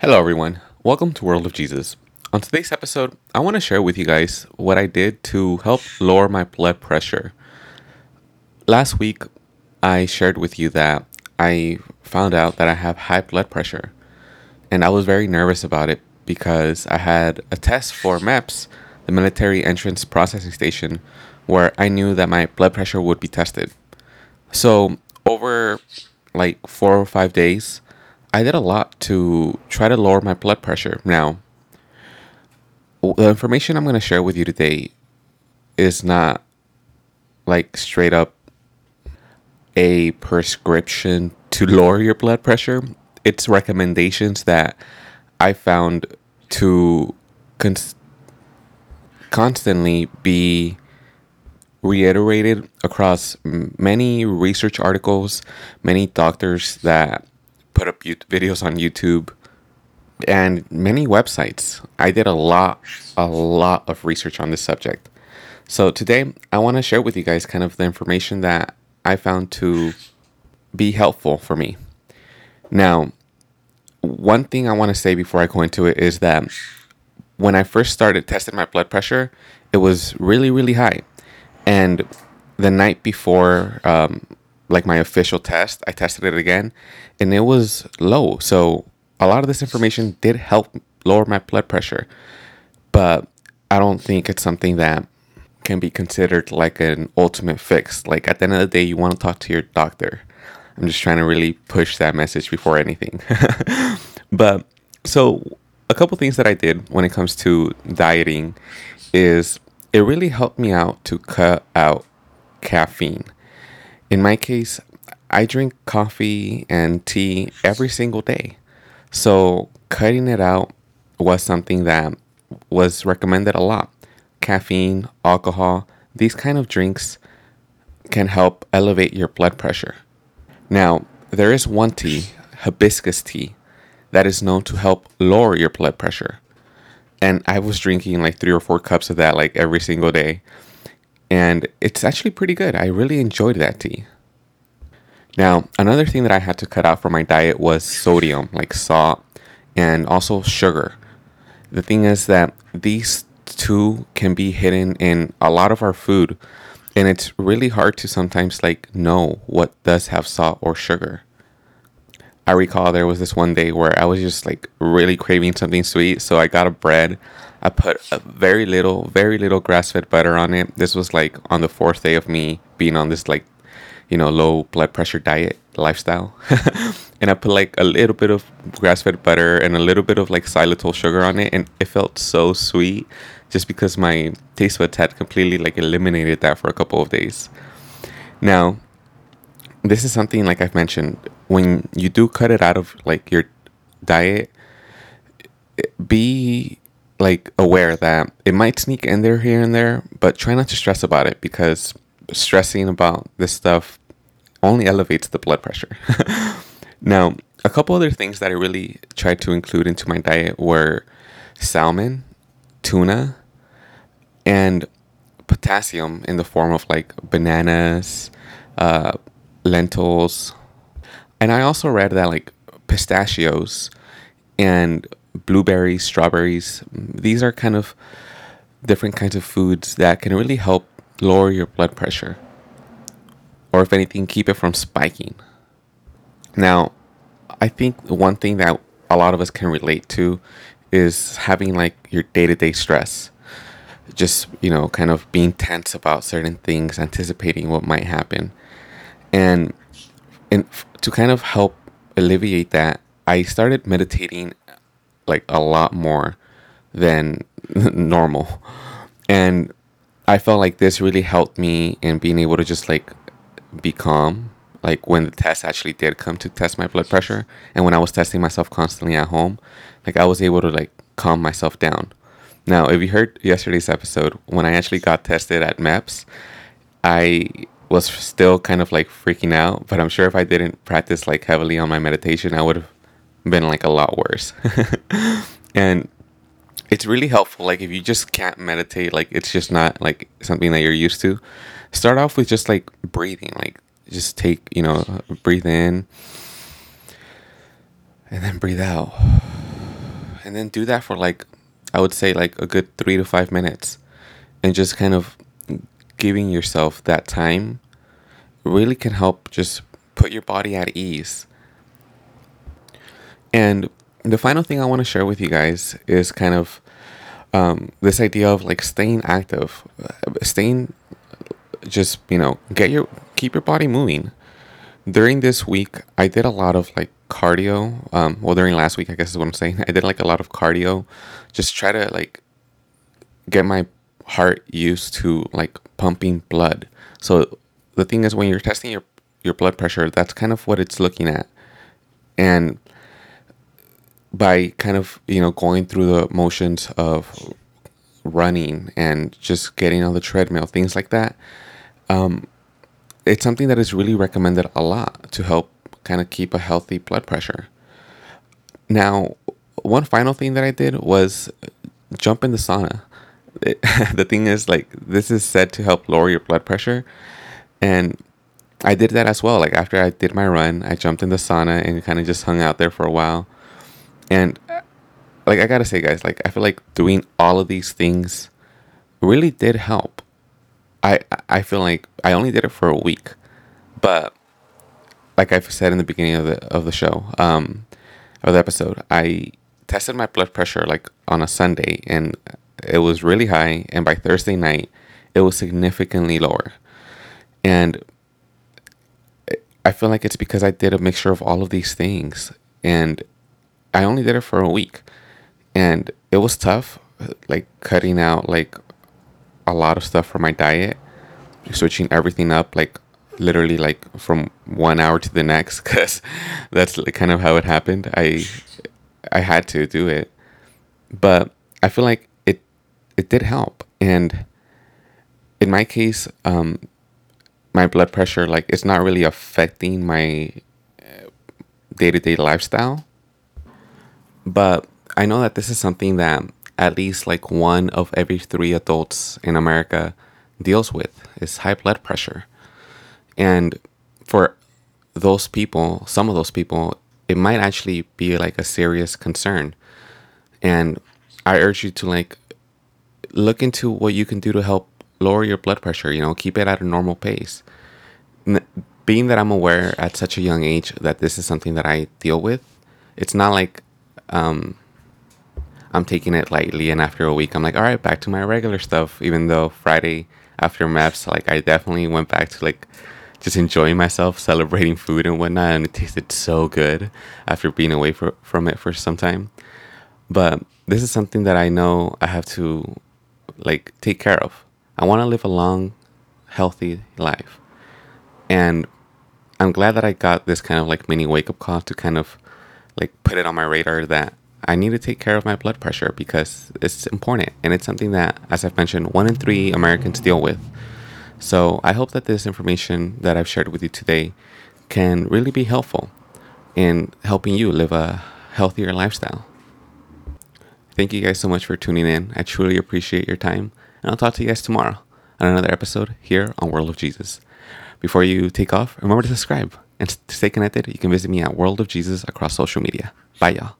Hello, everyone. Welcome to World of Jesus. On today's episode, I want to share with you guys what I did to help lower my blood pressure. Last week, I shared with you that I found out that I have high blood pressure, and I was very nervous about it because I had a test for MEPS, the Military Entrance Processing Station, where I knew that my blood pressure would be tested. So, over like four or five days, I did a lot to try to lower my blood pressure. Now, the information I'm going to share with you today is not like straight up a prescription to lower your blood pressure. It's recommendations that I found to cons- constantly be reiterated across many research articles, many doctors that put up videos on YouTube and many websites. I did a lot, a lot of research on this subject. So today I want to share with you guys kind of the information that I found to be helpful for me. Now, one thing I want to say before I go into it is that when I first started testing my blood pressure, it was really, really high. And the night before um, like my official test, I tested it again and it was low. So a lot of this information did help lower my blood pressure, but I don't think it's something that can be considered like an ultimate fix. Like at the end of the day, you want to talk to your doctor. I'm just trying to really push that message before anything. but so a couple things that I did when it comes to dieting is it really helped me out to cut out caffeine. In my case, I drink coffee and tea every single day. So cutting it out was something that was recommended a lot. Caffeine, alcohol, these kind of drinks can help elevate your blood pressure. Now, there is one tea, hibiscus tea, that is known to help lower your blood pressure. And I was drinking like three or four cups of that like every single day and it's actually pretty good. I really enjoyed that tea. Now, another thing that I had to cut out from my diet was sodium, like salt, and also sugar. The thing is that these two can be hidden in a lot of our food, and it's really hard to sometimes like know what does have salt or sugar. I recall there was this one day where I was just like really craving something sweet, so I got a bread. I put a very little, very little grass-fed butter on it. This was like on the fourth day of me being on this like, you know, low blood pressure diet lifestyle. and I put like a little bit of grass-fed butter and a little bit of like xylitol sugar on it, and it felt so sweet, just because my taste buds had completely like eliminated that for a couple of days. Now, this is something like I've mentioned when you do cut it out of like your diet be like aware that it might sneak in there here and there but try not to stress about it because stressing about this stuff only elevates the blood pressure now a couple other things that i really tried to include into my diet were salmon tuna and potassium in the form of like bananas uh, lentils. And I also read that like pistachios and blueberries, strawberries, these are kind of different kinds of foods that can really help lower your blood pressure. Or if anything, keep it from spiking. Now, I think one thing that a lot of us can relate to is having like your day to day stress. Just, you know, kind of being tense about certain things, anticipating what might happen. And and to kind of help alleviate that, I started meditating like a lot more than normal. And I felt like this really helped me in being able to just like be calm. Like when the test actually did come to test my blood pressure, and when I was testing myself constantly at home, like I was able to like calm myself down. Now, if you heard yesterday's episode, when I actually got tested at MEPS, I was still kind of like freaking out, but I'm sure if I didn't practice like heavily on my meditation, I would have been like a lot worse. and it's really helpful. Like if you just can't meditate, like it's just not like something that you're used to, start off with just like breathing. Like just take, you know, breathe in and then breathe out. and then do that for like I would say like a good 3 to 5 minutes and just kind of giving yourself that time really can help just put your body at ease. And the final thing I want to share with you guys is kind of um, this idea of like staying active, staying just you know get your keep your body moving. During this week, I did a lot of like cardio. Um, well, during last week, I guess is what I'm saying. I did like a lot of cardio, just try to like get my heart used to like pumping blood. So the thing is, when you're testing your your blood pressure, that's kind of what it's looking at, and by kind of you know going through the motions of running and just getting on the treadmill, things like that. Um, it's something that is really recommended a lot to help kind of keep a healthy blood pressure. Now, one final thing that I did was jump in the sauna. It, the thing is, like, this is said to help lower your blood pressure. And I did that as well. Like, after I did my run, I jumped in the sauna and kind of just hung out there for a while. And, like, I gotta say, guys, like, I feel like doing all of these things really did help. I, I feel like I only did it for a week, but like I've said in the beginning of the of the show, um, of the episode, I tested my blood pressure like on a Sunday, and it was really high. And by Thursday night, it was significantly lower. And I feel like it's because I did a mixture of all of these things, and I only did it for a week, and it was tough, like cutting out like a lot of stuff from my diet, switching everything up, like literally like from one hour to the next because that's like kind of how it happened. I i had to do it. But i feel like it it did help. And in my case um my blood pressure like it's not really affecting my uh, day-to-day lifestyle but i know that this is something that at least like one of every three adults in america deals with is high blood pressure and for those people, some of those people, it might actually be like a serious concern. And I urge you to like look into what you can do to help lower your blood pressure, you know, keep it at a normal pace. N- being that I'm aware at such a young age that this is something that I deal with, it's not like um, I'm taking it lightly and after a week I'm like, all right, back to my regular stuff. Even though Friday after MEPS, like I definitely went back to like just enjoying myself, celebrating food and whatnot, and it tasted so good after being away for, from it for some time. But this is something that I know I have to like take care of. I want to live a long, healthy life, and I'm glad that I got this kind of like mini wake up call to kind of like put it on my radar that I need to take care of my blood pressure because it's important and it's something that, as I've mentioned, one in three Americans deal with. So I hope that this information that I've shared with you today can really be helpful in helping you live a healthier lifestyle. Thank you guys so much for tuning in. I truly appreciate your time, and I'll talk to you guys tomorrow on another episode here on World of Jesus. Before you take off, remember to subscribe and to stay connected. You can visit me at World of Jesus across social media. Bye, y'all.